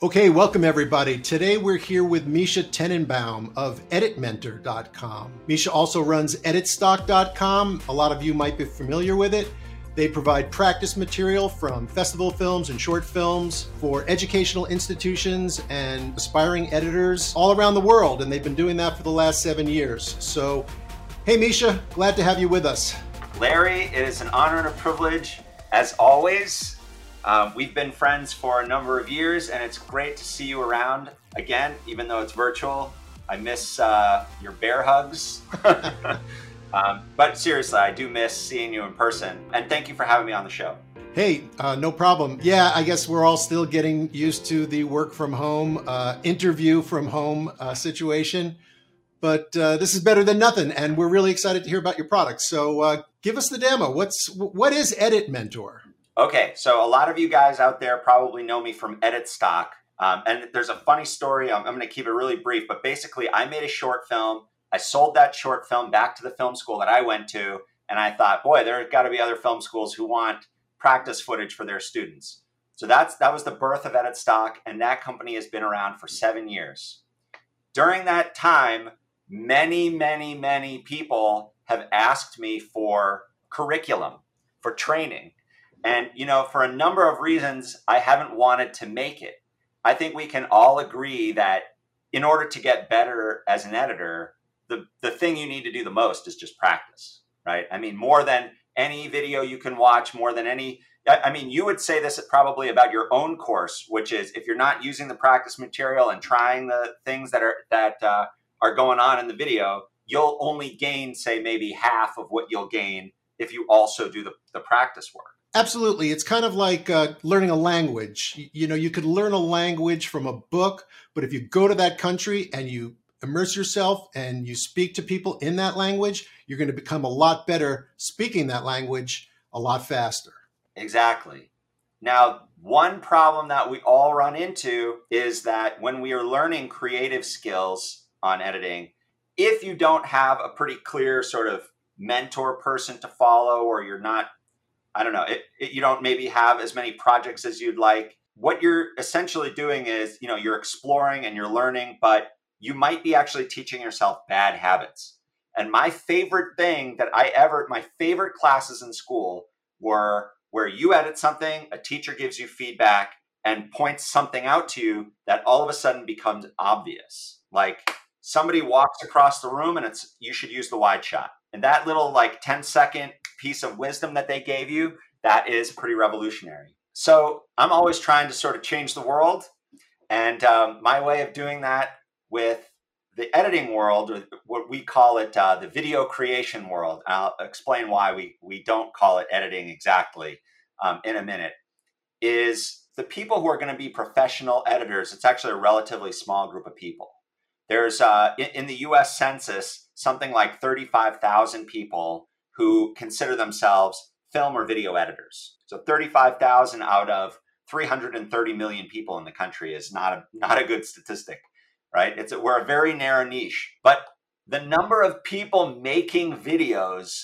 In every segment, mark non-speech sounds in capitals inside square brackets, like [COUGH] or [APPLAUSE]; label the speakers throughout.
Speaker 1: Okay, welcome everybody. Today we're here with Misha Tenenbaum of EditMentor.com. Misha also runs EditStock.com. A lot of you might be familiar with it. They provide practice material from festival films and short films for educational institutions and aspiring editors all around the world, and they've been doing that for the last seven years. So, hey Misha, glad to have you with us.
Speaker 2: Larry, it is an honor and a privilege, as always. Um, we've been friends for a number of years, and it's great to see you around again, even though it's virtual. I miss uh, your bear hugs. [LAUGHS] um, but seriously, I do miss seeing you in person. And thank you for having me on the show.
Speaker 1: Hey, uh, no problem. Yeah, I guess we're all still getting used to the work from home, uh, interview from home uh, situation. But uh, this is better than nothing, and we're really excited to hear about your product. So, uh, give us the demo. What's what is Edit Mentor?
Speaker 2: Okay, so a lot of you guys out there probably know me from Edit Stock. Um, and there's a funny story. I'm, I'm going to keep it really brief, but basically, I made a short film. I sold that short film back to the film school that I went to. And I thought, boy, there have got to be other film schools who want practice footage for their students. So that's that was the birth of Edit Stock, and that company has been around for seven years. During that time, many, many, many people have asked me for curriculum, for training. And, you know, for a number of reasons, I haven't wanted to make it. I think we can all agree that in order to get better as an editor, the, the thing you need to do the most is just practice, right? I mean, more than any video you can watch, more than any, I mean, you would say this probably about your own course, which is if you're not using the practice material and trying the things that are, that uh, are going on in the video, you'll only gain, say, maybe half of what you'll gain if you also do the, the practice work.
Speaker 1: Absolutely. It's kind of like uh, learning a language. You know, you could learn a language from a book, but if you go to that country and you immerse yourself and you speak to people in that language, you're going to become a lot better speaking that language a lot faster.
Speaker 2: Exactly. Now, one problem that we all run into is that when we are learning creative skills on editing, if you don't have a pretty clear sort of mentor person to follow or you're not I don't know, it, it, you don't maybe have as many projects as you'd like. What you're essentially doing is, you know, you're exploring and you're learning, but you might be actually teaching yourself bad habits. And my favorite thing that I ever, my favorite classes in school were where you edit something, a teacher gives you feedback and points something out to you that all of a sudden becomes obvious. Like somebody walks across the room and it's, you should use the wide shot. And that little like 10 second piece of wisdom that they gave you, that is pretty revolutionary. So I'm always trying to sort of change the world. And um, my way of doing that with the editing world, or what we call it, uh, the video creation world, I'll explain why we, we don't call it editing exactly um, in a minute, is the people who are going to be professional editors, it's actually a relatively small group of people. There's, uh, in, in the US Census, something like 35,000 people who consider themselves film or video editors. So 35,000 out of 330 million people in the country is not a, not a good statistic, right? It's a, we're a very narrow niche, but the number of people making videos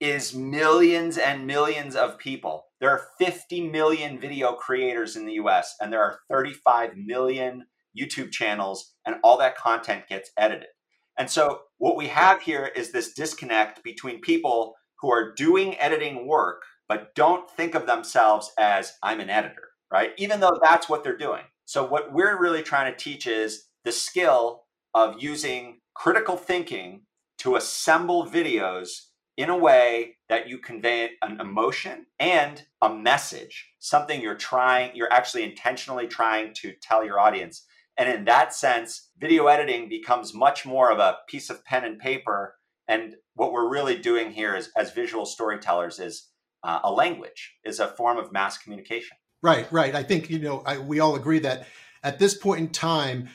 Speaker 2: is millions and millions of people. There are 50 million video creators in the US and there are 35 million YouTube channels and all that content gets edited. And so what we have here is this disconnect between people who are doing editing work, but don't think of themselves as I'm an editor, right? Even though that's what they're doing. So what we're really trying to teach is the skill of using critical thinking to assemble videos in a way that you convey an emotion and a message, something you're trying, you're actually intentionally trying to tell your audience and in that sense, video editing becomes much more of a piece of pen and paper. And what we're really doing here is, as visual storytellers is uh, a language, is a form of mass communication.
Speaker 1: Right, right. I think, you know, I, we all agree that at this point in time,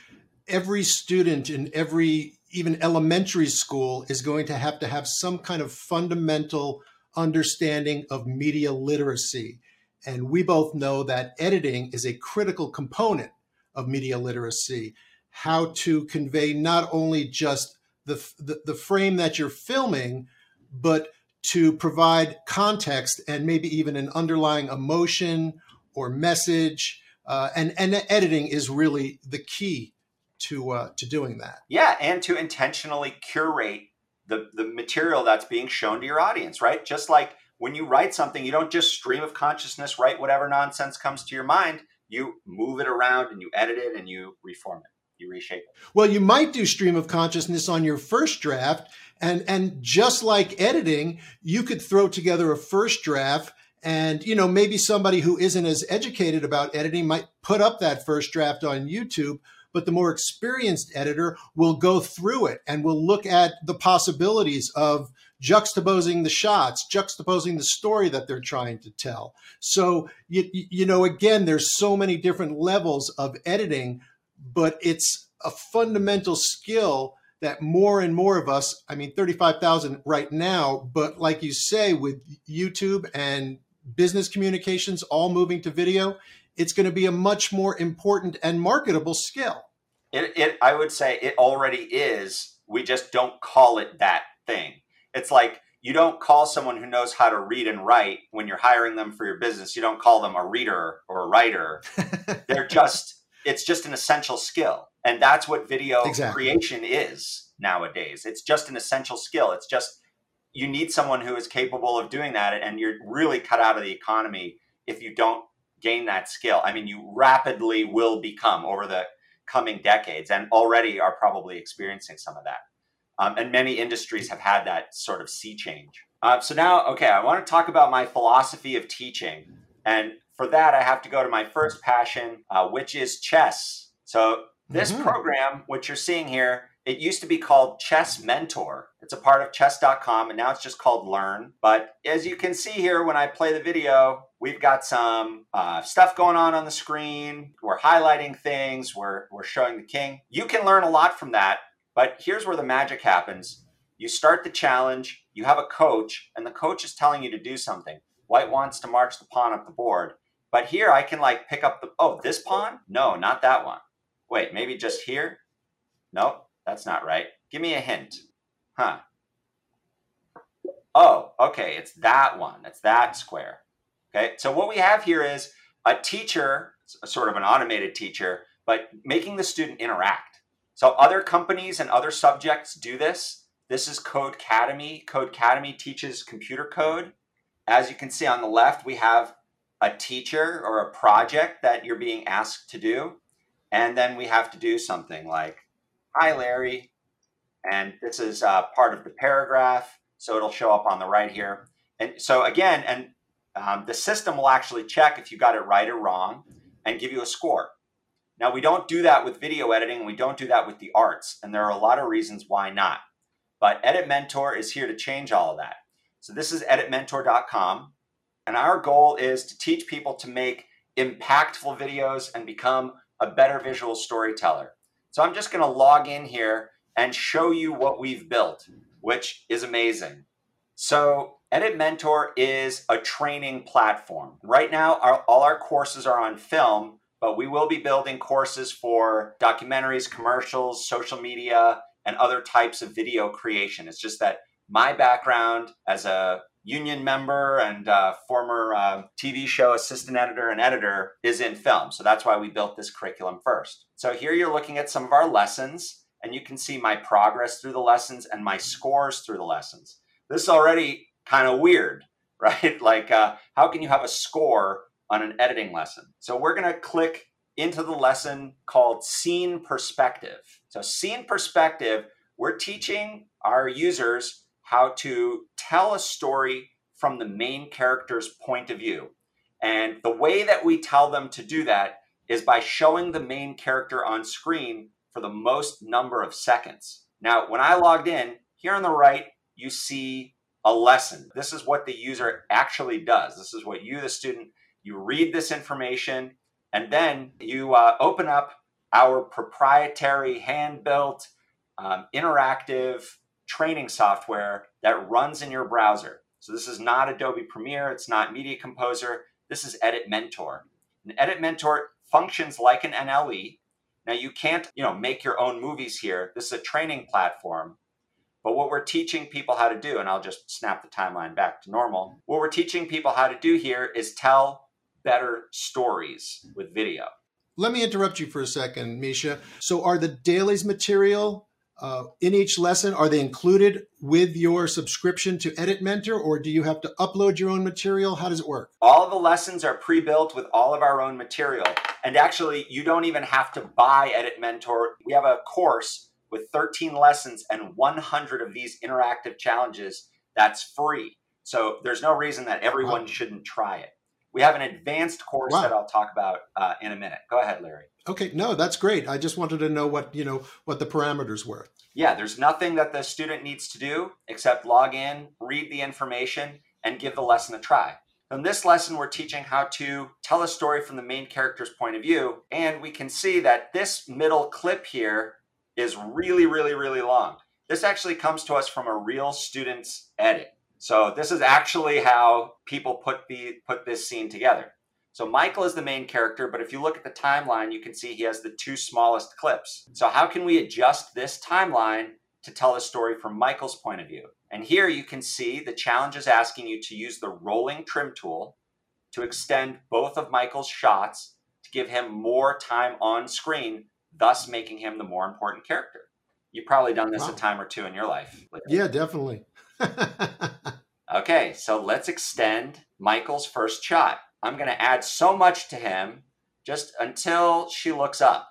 Speaker 1: every student in every even elementary school is going to have to have some kind of fundamental understanding of media literacy. And we both know that editing is a critical component of media literacy, how to convey not only just the, the, the frame that you're filming, but to provide context and maybe even an underlying emotion or message uh, and and editing is really the key to uh, to doing that.
Speaker 2: Yeah, and to intentionally curate the the material that's being shown to your audience, right? Just like when you write something, you don't just stream of consciousness write whatever nonsense comes to your mind. You move it around and you edit it and you reform it. You reshape it.
Speaker 1: Well, you might do stream of consciousness on your first draft, and and just like editing, you could throw together a first draft and you know maybe somebody who isn't as educated about editing might put up that first draft on YouTube but the more experienced editor will go through it and will look at the possibilities of juxtaposing the shots, juxtaposing the story that they're trying to tell. So, you, you know, again, there's so many different levels of editing, but it's a fundamental skill that more and more of us, I mean, 35,000 right now, but like you say, with YouTube and business communications all moving to video, it's going to be a much more important and marketable skill.
Speaker 2: It, it, I would say it already is. We just don't call it that thing. It's like you don't call someone who knows how to read and write when you're hiring them for your business. You don't call them a reader or a writer. [LAUGHS] They're just, it's just an essential skill. And that's what video exactly. creation is nowadays. It's just an essential skill. It's just, you need someone who is capable of doing that. And you're really cut out of the economy if you don't gain that skill. I mean, you rapidly will become over the coming decades and already are probably experiencing some of that. Um, and many industries have had that sort of sea change. Uh, so now, okay, I want to talk about my philosophy of teaching. And for that, I have to go to my first passion, uh, which is chess. So this mm-hmm. program, which you're seeing here, it used to be called Chess Mentor. It's a part of chess.com and now it's just called Learn. But as you can see here, when I play the video, we've got some uh, stuff going on on the screen. We're highlighting things, we're, we're showing the king. You can learn a lot from that, but here's where the magic happens. You start the challenge, you have a coach, and the coach is telling you to do something. White wants to march the pawn up the board. But here I can like pick up the, oh, this pawn? No, not that one. Wait, maybe just here? Nope. That's not right. Give me a hint. Huh. Oh, okay. It's that one. It's that square. Okay. So what we have here is a teacher, sort of an automated teacher, but making the student interact. So other companies and other subjects do this. This is Codecademy. Codecademy teaches computer code. As you can see on the left, we have a teacher or a project that you're being asked to do. And then we have to do something like Hi, Larry. And this is uh, part of the paragraph. So it'll show up on the right here. And so again, and um, the system will actually check if you got it right or wrong and give you a score. Now, we don't do that with video editing. We don't do that with the arts. And there are a lot of reasons why not. But Edit Mentor is here to change all of that. So this is editmentor.com. And our goal is to teach people to make impactful videos and become a better visual storyteller. So I'm just going to log in here and show you what we've built, which is amazing. So Edit Mentor is a training platform. Right now, our, all our courses are on film, but we will be building courses for documentaries, commercials, social media, and other types of video creation. It's just that my background as a union member and uh, former uh, TV show assistant editor and editor is in film. So that's why we built this curriculum first. So here you're looking at some of our lessons, and you can see my progress through the lessons and my scores through the lessons. This is already kind of weird, [LAUGHS] right? like, uh, how can you have a score on an editing lesson? So we're going to click into the lesson called Scene Perspective. So, Scene Perspective, we're teaching our users how to tell a story from the main character's point of view. And the way that we tell them to do that is by showing the main character on screen for the most number of seconds. Now, when I logged in, here on the right, you see a lesson. This is what the user actually does. This is what you, the student, you read this information, and then you uh, open up our proprietary hand built um, interactive training software that runs in your browser. So this is not Adobe Premiere, it's not Media Composer, this is Edit Mentor. And Edit Mentor functions like an NLE. Now you can't, you know, make your own movies here. This is a training platform. But what we're teaching people how to do, and I'll just snap the timeline back to normal. What we're teaching people how to do here is tell better stories with video.
Speaker 1: let me interrupt you for a second, Misha. So, are the dailies material uh, in each lesson are they included with your subscription to edit mentor or do you have to upload your own material how does it work
Speaker 2: all of the lessons are pre-built with all of our own material and actually you don't even have to buy edit mentor we have a course with 13 lessons and 100 of these interactive challenges that's free so there's no reason that everyone wow. shouldn't try it we have an advanced course wow. that I'll talk about uh, in a minute. Go ahead, Larry.
Speaker 1: Okay, no, that's great. I just wanted to know what you know what the parameters were.
Speaker 2: Yeah, there's nothing that the student needs to do except log in, read the information, and give the lesson a try. In this lesson, we're teaching how to tell a story from the main character's point of view, and we can see that this middle clip here is really, really, really long. This actually comes to us from a real student's edit. So this is actually how people put the put this scene together. So Michael is the main character, but if you look at the timeline, you can see he has the two smallest clips. So how can we adjust this timeline to tell the story from Michael's point of view? And here you can see the challenge is asking you to use the rolling trim tool to extend both of Michael's shots to give him more time on screen, thus making him the more important character. You've probably done this wow. a time or two in your life.
Speaker 1: Yeah, definitely. [LAUGHS]
Speaker 2: okay, so let's extend Michael's first shot. I'm going to add so much to him just until she looks up.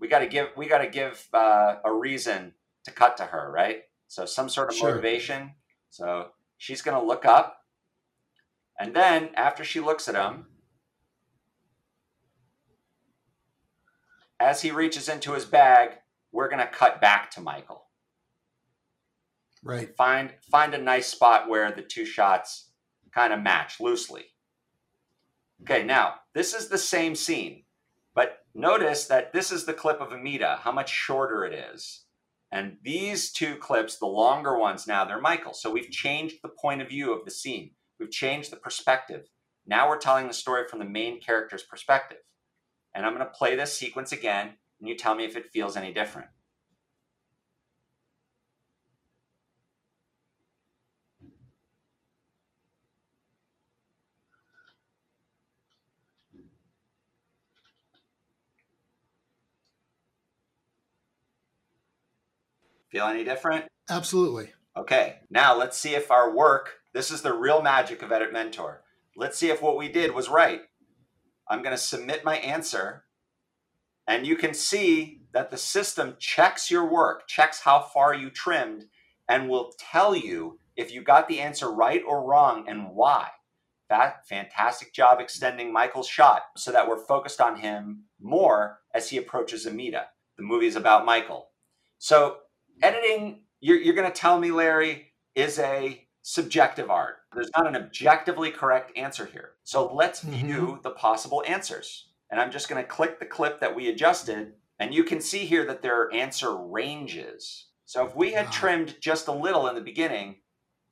Speaker 2: We got to give we got to give uh, a reason to cut to her, right? So some sort of sure. motivation. So she's going to look up, and then after she looks at him, as he reaches into his bag, we're going to cut back to Michael.
Speaker 1: Right.
Speaker 2: Find find a nice spot where the two shots kind of match loosely. Okay, now this is the same scene, but notice that this is the clip of Amita, how much shorter it is. And these two clips, the longer ones now, they're Michael. So we've changed the point of view of the scene. We've changed the perspective. Now we're telling the story from the main character's perspective. And I'm going to play this sequence again, and you tell me if it feels any different. Feel any different?
Speaker 1: Absolutely.
Speaker 2: Okay, now let's see if our work, this is the real magic of Edit Mentor. Let's see if what we did was right. I'm going to submit my answer, and you can see that the system checks your work, checks how far you trimmed, and will tell you if you got the answer right or wrong and why. That fantastic job extending Michael's shot so that we're focused on him more as he approaches Amita. The movie is about Michael. So editing, you're, you're going to tell me, Larry, is a subjective art. There's not an objectively correct answer here. So let's mm-hmm. view the possible answers. And I'm just going to click the clip that we adjusted, and you can see here that there are answer ranges. So if we had trimmed just a little in the beginning,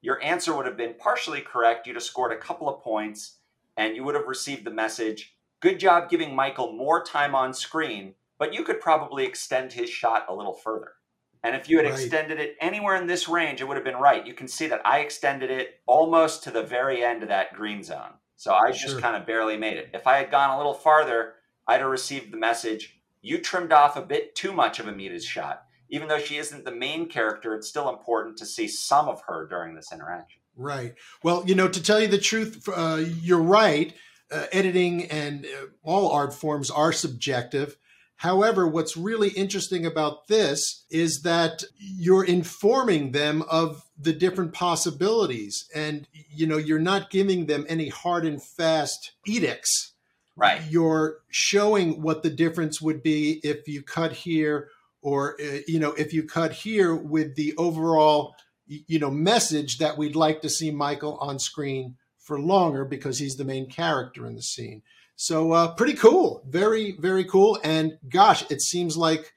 Speaker 2: your answer would have been partially correct. You'd have scored a couple of points, and you would have received the message Good job giving Michael more time on screen, but you could probably extend his shot a little further. And if you had right. extended it anywhere in this range, it would have been right. You can see that I extended it almost to the very end of that green zone. So I just kind of barely made it. If I had gone a little farther, I'd have received the message you trimmed off a bit too much of Amita's shot. Even though she isn't the main character, it's still important to see some of her during this interaction.
Speaker 1: Right. Well, you know, to tell you the truth, uh, you're right. Uh, editing and uh, all art forms are subjective. However, what's really interesting about this is that you're informing them of the different possibilities and you know you're not giving them any hard and fast edicts.
Speaker 2: Right.
Speaker 1: You're showing what the difference would be if you cut here or uh, you know if you cut here with the overall you know message that we'd like to see Michael on screen for longer because he's the main character in the scene. So uh, pretty cool, very very cool. And gosh, it seems like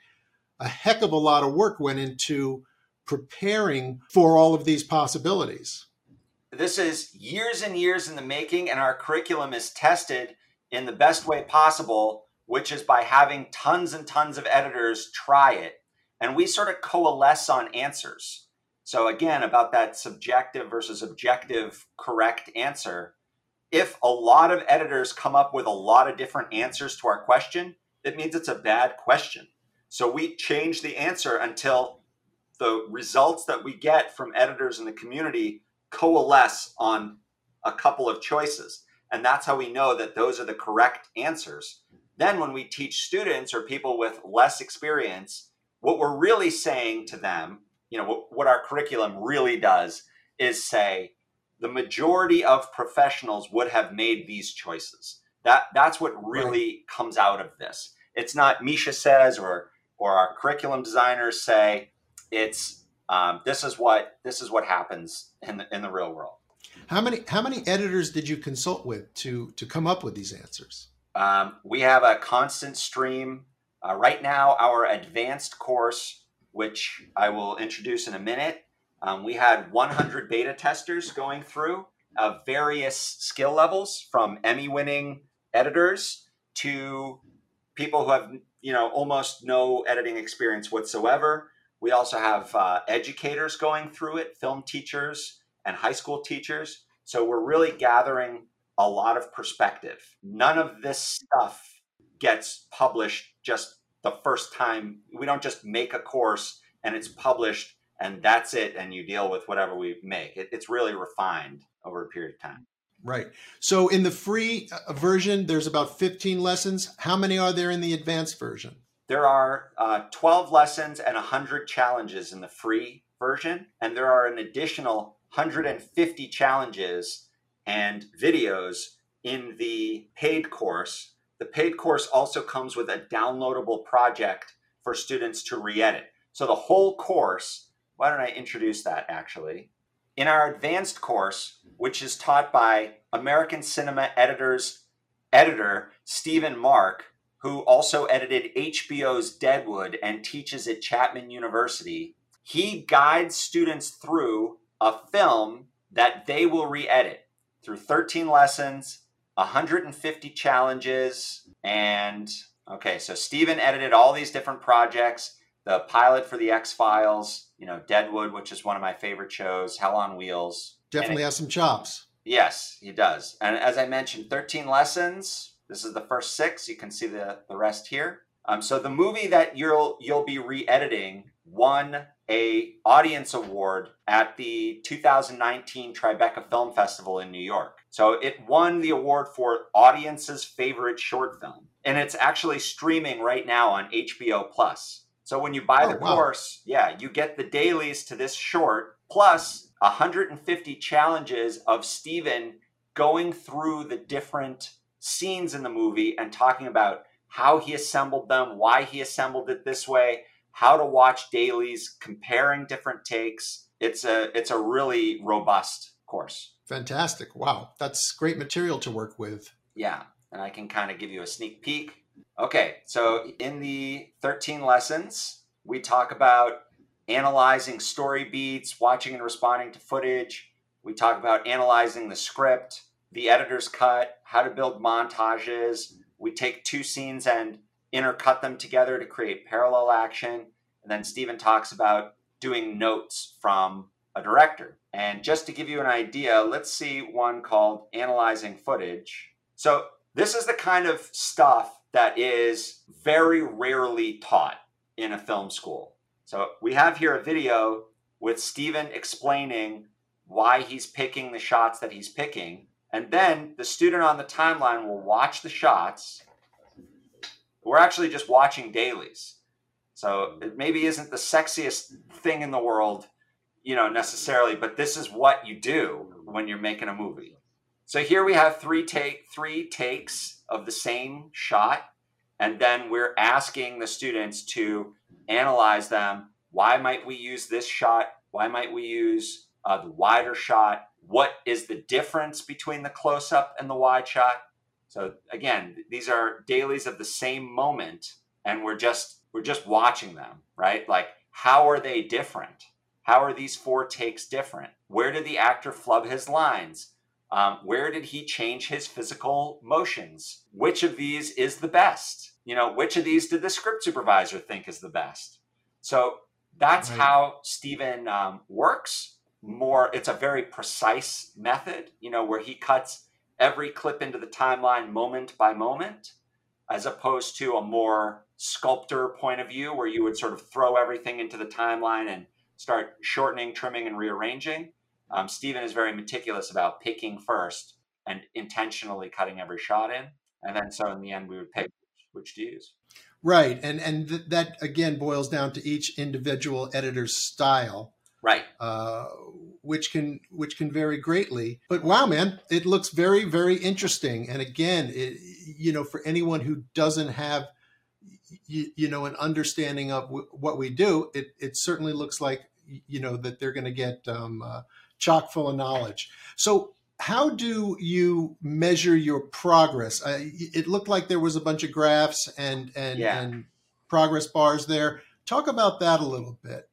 Speaker 1: a heck of a lot of work went into preparing for all of these possibilities.
Speaker 2: This is years and years in the making, and our curriculum is tested in the best way possible, which is by having tons and tons of editors try it. And we sort of coalesce on answers. So, again, about that subjective versus objective correct answer, if a lot of editors come up with a lot of different answers to our question, it means it's a bad question. So we change the answer until the results that we get from editors in the community coalesce on a couple of choices. And that's how we know that those are the correct answers. Then, when we teach students or people with less experience, what we're really saying to them, you know, what, what our curriculum really does is say the majority of professionals would have made these choices. That that's what really right. comes out of this. It's not Misha says or or our curriculum designers say. It's um, this is what this is what happens in the in the real world.
Speaker 1: How many how many editors did you consult with to to come up with these answers?
Speaker 2: Um, we have a constant stream. Uh, right now, our advanced course, which I will introduce in a minute, um, we had 100 beta testers going through of various skill levels, from Emmy-winning editors to people who have you know almost no editing experience whatsoever. We also have uh, educators going through it, film teachers and high school teachers. So we're really gathering a lot of perspective. None of this stuff gets published just the first time. We don't just make a course and it's published and that's it, and you deal with whatever we make. It, it's really refined over a period of time.
Speaker 1: Right. So in the free uh, version, there's about 15 lessons. How many are there in the advanced version?
Speaker 2: There are uh, 12 lessons and 100 challenges in the free version, and there are an additional 150 challenges and videos in the paid course. The paid course also comes with a downloadable project for students to re edit. So the whole course, why don't I introduce that actually? In our advanced course, which is taught by American Cinema Editors editor Stephen Mark, who also edited HBO's Deadwood and teaches at Chapman University, he guides students through a film that they will re edit through 13 lessons, 150 challenges, and okay, so Stephen edited all these different projects. The pilot for the X Files, you know, Deadwood, which is one of my favorite shows, Hell on Wheels.
Speaker 1: Definitely it, has some chops.
Speaker 2: Yes, he does. And as I mentioned, 13 lessons. This is the first six. You can see the, the rest here. Um, so the movie that you'll you'll be re-editing won a audience award at the 2019 Tribeca Film Festival in New York. So it won the award for audience's favorite short film. And it's actually streaming right now on HBO Plus. So when you buy oh, the wow. course, yeah, you get the dailies to this short plus 150 challenges of Stephen going through the different scenes in the movie and talking about how he assembled them, why he assembled it this way, how to watch dailies, comparing different takes. It's a it's a really robust course.
Speaker 1: Fantastic. Wow. That's great material to work with.
Speaker 2: Yeah. And I can kind of give you a sneak peek. Okay. So in the 13 lessons, we talk about analyzing story beats, watching and responding to footage. We talk about analyzing the script, the editor's cut, how to build montages. We take two scenes and intercut them together to create parallel action. And then Stephen talks about doing notes from a director. And just to give you an idea, let's see one called Analyzing Footage. So, this is the kind of stuff that is very rarely taught in a film school. So, we have here a video with Stephen explaining why he's picking the shots that he's picking. And then the student on the timeline will watch the shots we're actually just watching dailies. So it maybe isn't the sexiest thing in the world, you know, necessarily, but this is what you do when you're making a movie. So here we have three take three takes of the same shot, and then we're asking the students to analyze them. Why might we use this shot? Why might we use uh, the wider shot? What is the difference between the close up and the wide shot? So again, these are dailies of the same moment, and we're just we're just watching them, right? Like how are they different? How are these four takes different? Where did the actor flub his lines? Um, where did he change his physical motions? Which of these is the best? You know, which of these did the script supervisor think is the best? So that's right. how Stephen um, works. More, it's a very precise method. You know, where he cuts every clip into the timeline moment by moment. as opposed to a more sculptor point of view where you would sort of throw everything into the timeline and start shortening, trimming, and rearranging. Um, Stephen is very meticulous about picking first and intentionally cutting every shot in. And then so in the end, we would pick which to use.
Speaker 1: Right. And, and th- that again boils down to each individual editor's style.
Speaker 2: Right.
Speaker 1: Uh, which can which can vary greatly. But wow, man, it looks very very interesting. And again, it, you know, for anyone who doesn't have you, you know an understanding of w- what we do, it it certainly looks like you know that they're going to get um, uh, chock full of knowledge. So how do you measure your progress? Uh, it looked like there was a bunch of graphs and and, yeah. and progress bars there. Talk about that a little bit.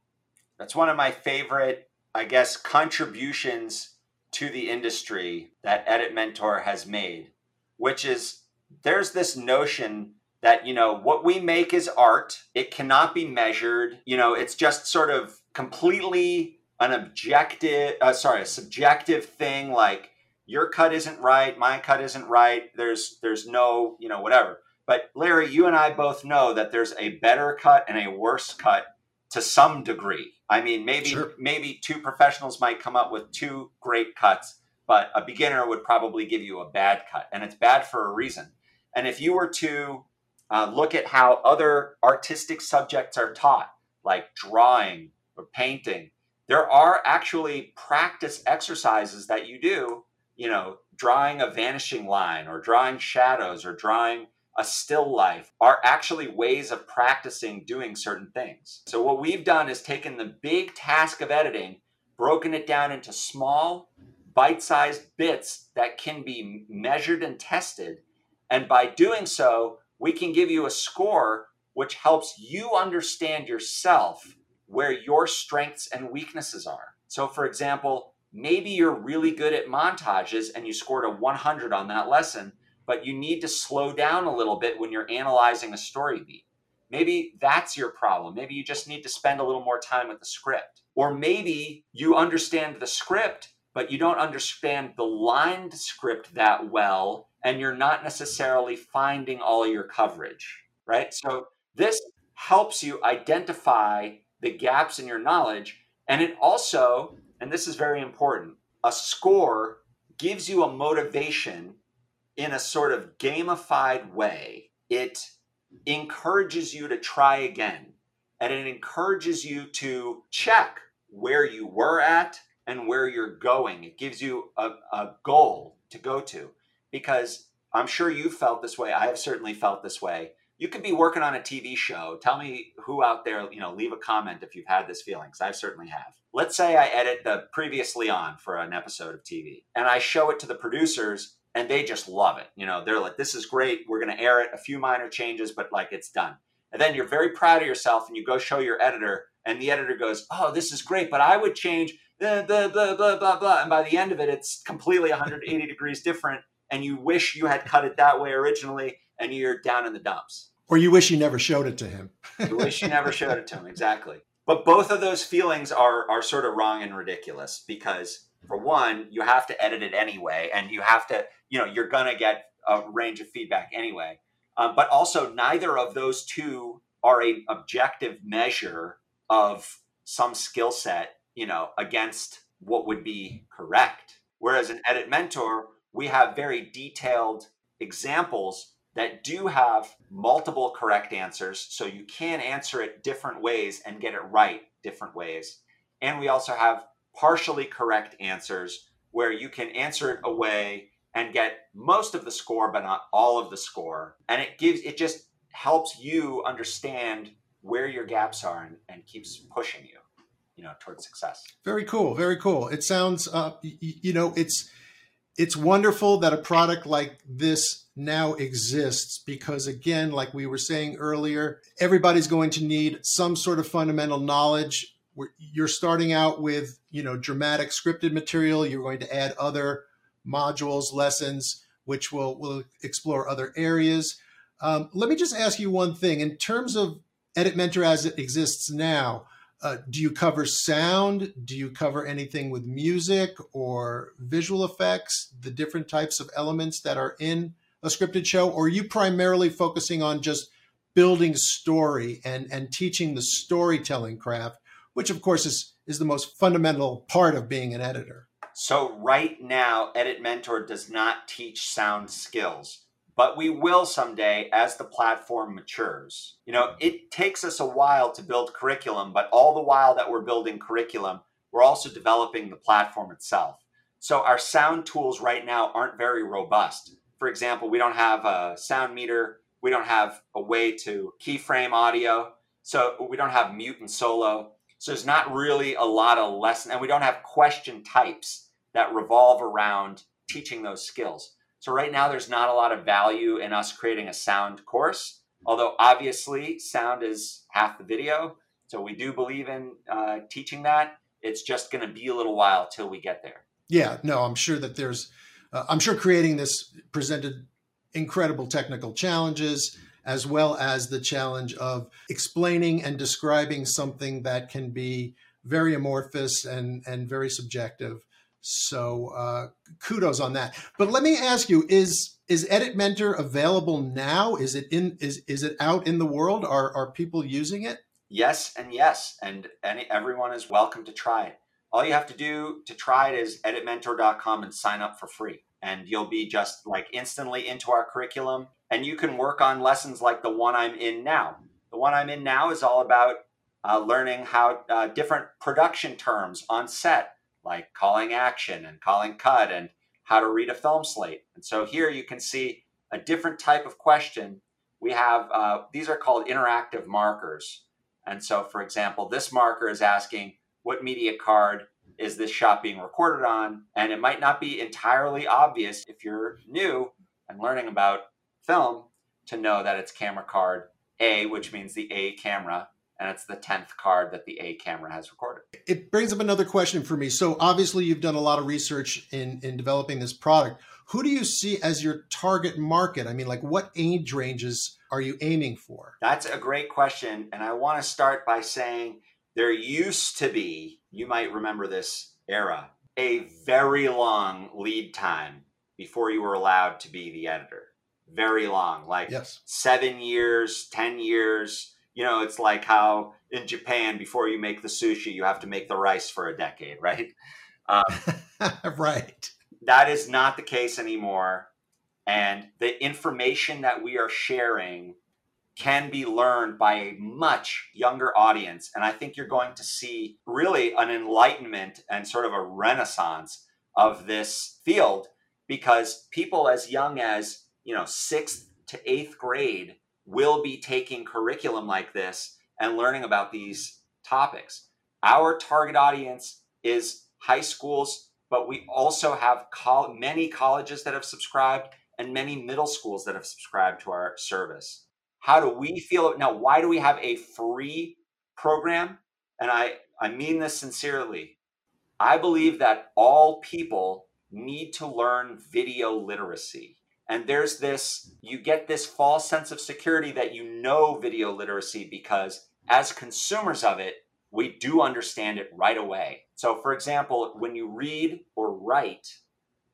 Speaker 2: That's one of my favorite, I guess, contributions to the industry that Edit Mentor has made, which is there's this notion that you know what we make is art. It cannot be measured. You know it's just sort of completely an objective uh, sorry a subjective thing like your cut isn't right my cut isn't right there's there's no you know whatever. But larry you and i both know that there's a better cut and a worse cut to some degree. I mean maybe sure. maybe two professionals might come up with two great cuts but a beginner would probably give you a bad cut and it's bad for a reason. And if you were to uh, look at how other artistic subjects are taught like drawing or painting there are actually practice exercises that you do you know, drawing a vanishing line or drawing shadows or drawing a still life are actually ways of practicing doing certain things. So, what we've done is taken the big task of editing, broken it down into small, bite sized bits that can be measured and tested. And by doing so, we can give you a score which helps you understand yourself where your strengths and weaknesses are. So, for example, maybe you're really good at montages and you scored a 100 on that lesson, but you need to slow down a little bit when you're analyzing a story beat. Maybe that's your problem. Maybe you just need to spend a little more time with the script. Or maybe you understand the script, but you don't understand the lined script that well, and you're not necessarily finding all your coverage, right? So this helps you identify the gaps in your knowledge. And it also and this is very important, a score gives you a motivation in a sort of gamified way. It encourages you to try again and it encourages you to check where you were at and where you're going. It gives you a, a goal to go to because I'm sure you felt this way. I have certainly felt this way you could be working on a TV show. Tell me who out there, you know, leave a comment if you've had this feeling, because I certainly have. Let's say I edit the previously on for an episode of TV and I show it to the producers and they just love it. You know, they're like, this is great. We're going to air it, a few minor changes, but like it's done. And then you're very proud of yourself and you go show your editor and the editor goes, oh, this is great, but I would change the, blah, blah, blah, blah. And by the end of it, it's completely 180 degrees different. And you wish you had cut it that way originally and you're down in the dumps.
Speaker 1: Or you wish you never showed it to him.
Speaker 2: you wish you never showed it to him, exactly. But both of those feelings are are sort of wrong and ridiculous because for one, you have to edit it anyway, and you have to, you know, you're gonna get a range of feedback anyway. Um, but also, neither of those two are a objective measure of some skill set, you know, against what would be correct. Whereas an edit mentor, we have very detailed examples that do have multiple correct answers. So you can answer it different ways and get it right different ways. And we also have partially correct answers where you can answer it away and get most of the score, but not all of the score. And it gives, it just helps you understand where your gaps are and, and keeps pushing you, you know, towards success.
Speaker 1: Very cool. Very cool. It sounds, uh, you, you know, it's, it's wonderful that a product like this now exists because again like we were saying earlier everybody's going to need some sort of fundamental knowledge you're starting out with you know dramatic scripted material you're going to add other modules lessons which will will explore other areas um, let me just ask you one thing in terms of edit mentor as it exists now uh, do you cover sound? Do you cover anything with music or visual effects? The different types of elements that are in a scripted show, or are you primarily focusing on just building story and and teaching the storytelling craft, which of course is is the most fundamental part of being an editor?
Speaker 2: So right now, Edit Mentor does not teach sound skills but we will someday as the platform matures. You know, it takes us a while to build curriculum, but all the while that we're building curriculum, we're also developing the platform itself. So our sound tools right now aren't very robust. For example, we don't have a sound meter, we don't have a way to keyframe audio, so we don't have mute and solo. So there's not really a lot of lesson, and we don't have question types that revolve around teaching those skills. So right now, there's not a lot of value in us creating a sound course, although obviously sound is half the video. So we do believe in uh, teaching that. It's just going to be a little while till we get there.
Speaker 1: Yeah, no, I'm sure that there's, uh, I'm sure creating this presented incredible technical challenges as well as the challenge of explaining and describing something that can be very amorphous and and very subjective so uh, kudos on that. But let me ask you: is is Edit Mentor available now? Is it in is is it out in the world? Are are people using it?
Speaker 2: Yes, and yes, and any, everyone is welcome to try it. All you have to do to try it is editmentor.com and sign up for free, and you'll be just like instantly into our curriculum. And you can work on lessons like the one I'm in now. The one I'm in now is all about uh, learning how uh, different production terms on set like calling action and calling cut and how to read a film slate. And so here you can see a different type of question. We have, uh, these are called interactive markers. And so, for example, this marker is asking, what media card is this shot being recorded on? And it might not be entirely obvious if you're new and learning about film to know that it's camera card A, which means the A camera, and it's the 10th card that the A camera has recorded.
Speaker 1: It brings up another question for me. So obviously you've done a lot of research in in developing this product. Who do you see as your target market? I mean, like what age ranges are you aiming for?
Speaker 2: That's a great question and I want to start by saying there used to be, you might remember this era, a very long lead time before you were allowed to be the editor. Very long, like yes. 7 years, 10 years you know, it's like how in Japan, before you make the sushi, you have to make the rice for a decade, right? Um, [LAUGHS]
Speaker 1: right.
Speaker 2: That is not the case anymore. And the information that we are sharing can be learned by a much younger audience. And I think you're going to see really an enlightenment and sort of a renaissance of this field because people as young as, you know, sixth to eighth grade will be taking curriculum like this and learning about these topics. Our target audience is high schools, but we also have col- many colleges that have subscribed and many middle schools that have subscribed to our service. How do we feel now? Why do we have a free program? And I, I mean this sincerely. I believe that all people need to learn video literacy. And there's this, you get this false sense of security that you know video literacy because as consumers of it, we do understand it right away. So, for example, when you read or write,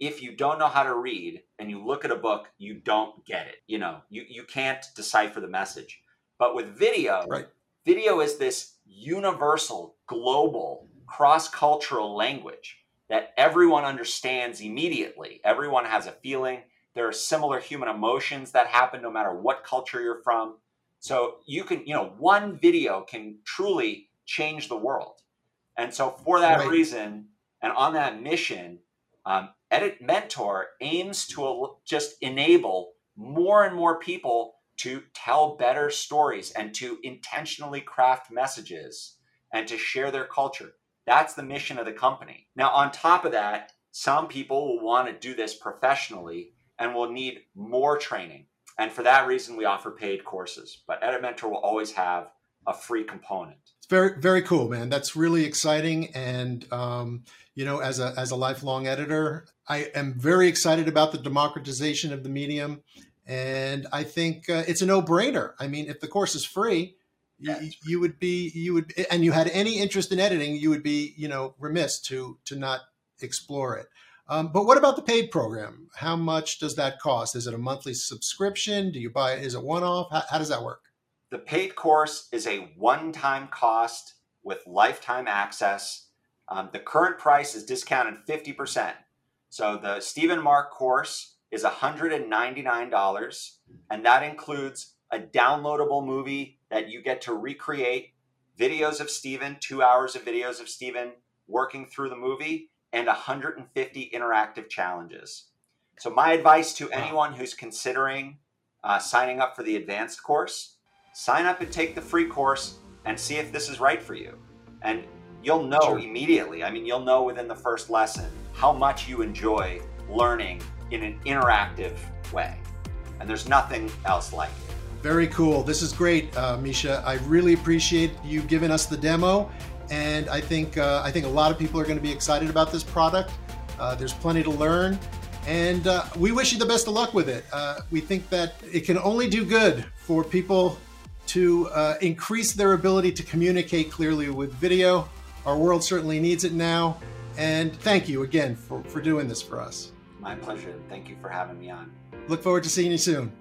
Speaker 2: if you don't know how to read and you look at a book, you don't get it. You know, you, you can't decipher the message. But with video, right. video is this universal, global, cross cultural language that everyone understands immediately. Everyone has a feeling, there are similar human emotions that happen no matter what culture you're from. So you can, you know, one video can truly change the world. And so for that right. reason, and on that mission, um, Edit Mentor aims to just enable more and more people to tell better stories and to intentionally craft messages and to share their culture. That's the mission of the company. Now, on top of that, some people will want to do this professionally and will need more training. And for that reason, we offer paid courses. But Edit Mentor will always have a free component.
Speaker 1: It's very, very cool, man. That's really exciting. And, um, you know, as a, as a lifelong editor, I am very excited about the democratization of the medium. And I think uh, it's a no brainer. I mean, if the course is free, you, you would be, you would, and you had any interest in editing, you would be, you know, remiss to, to not explore it. Um, but what about the paid program? How much does that cost? Is it a monthly subscription? Do you buy it? Is it one off? How, how does that work?
Speaker 2: The paid course is a one time cost with lifetime access. Um, the current price is discounted 50%. So the Stephen Mark course is $199, and that includes a downloadable movie that you get to recreate videos of Stephen, two hours of videos of Stephen working through the movie, and 150 interactive challenges. So, my advice to anyone who's considering uh, signing up for the advanced course, sign up and take the free course and see if this is right for you. And you'll know sure. immediately. I mean, you'll know within the first lesson how much you enjoy learning in an interactive way. And there's nothing else like it.
Speaker 1: Very cool. This is great, uh, Misha. I really appreciate you giving us the demo, and I think uh, I think a lot of people are going to be excited about this product. Uh, there's plenty to learn, and uh, we wish you the best of luck with it. Uh, we think that it can only do good for people to uh, increase their ability to communicate clearly with video. Our world certainly needs it now. And thank you again for, for doing this for us.
Speaker 2: My pleasure. Thank you for having me on.
Speaker 1: Look forward to seeing you soon.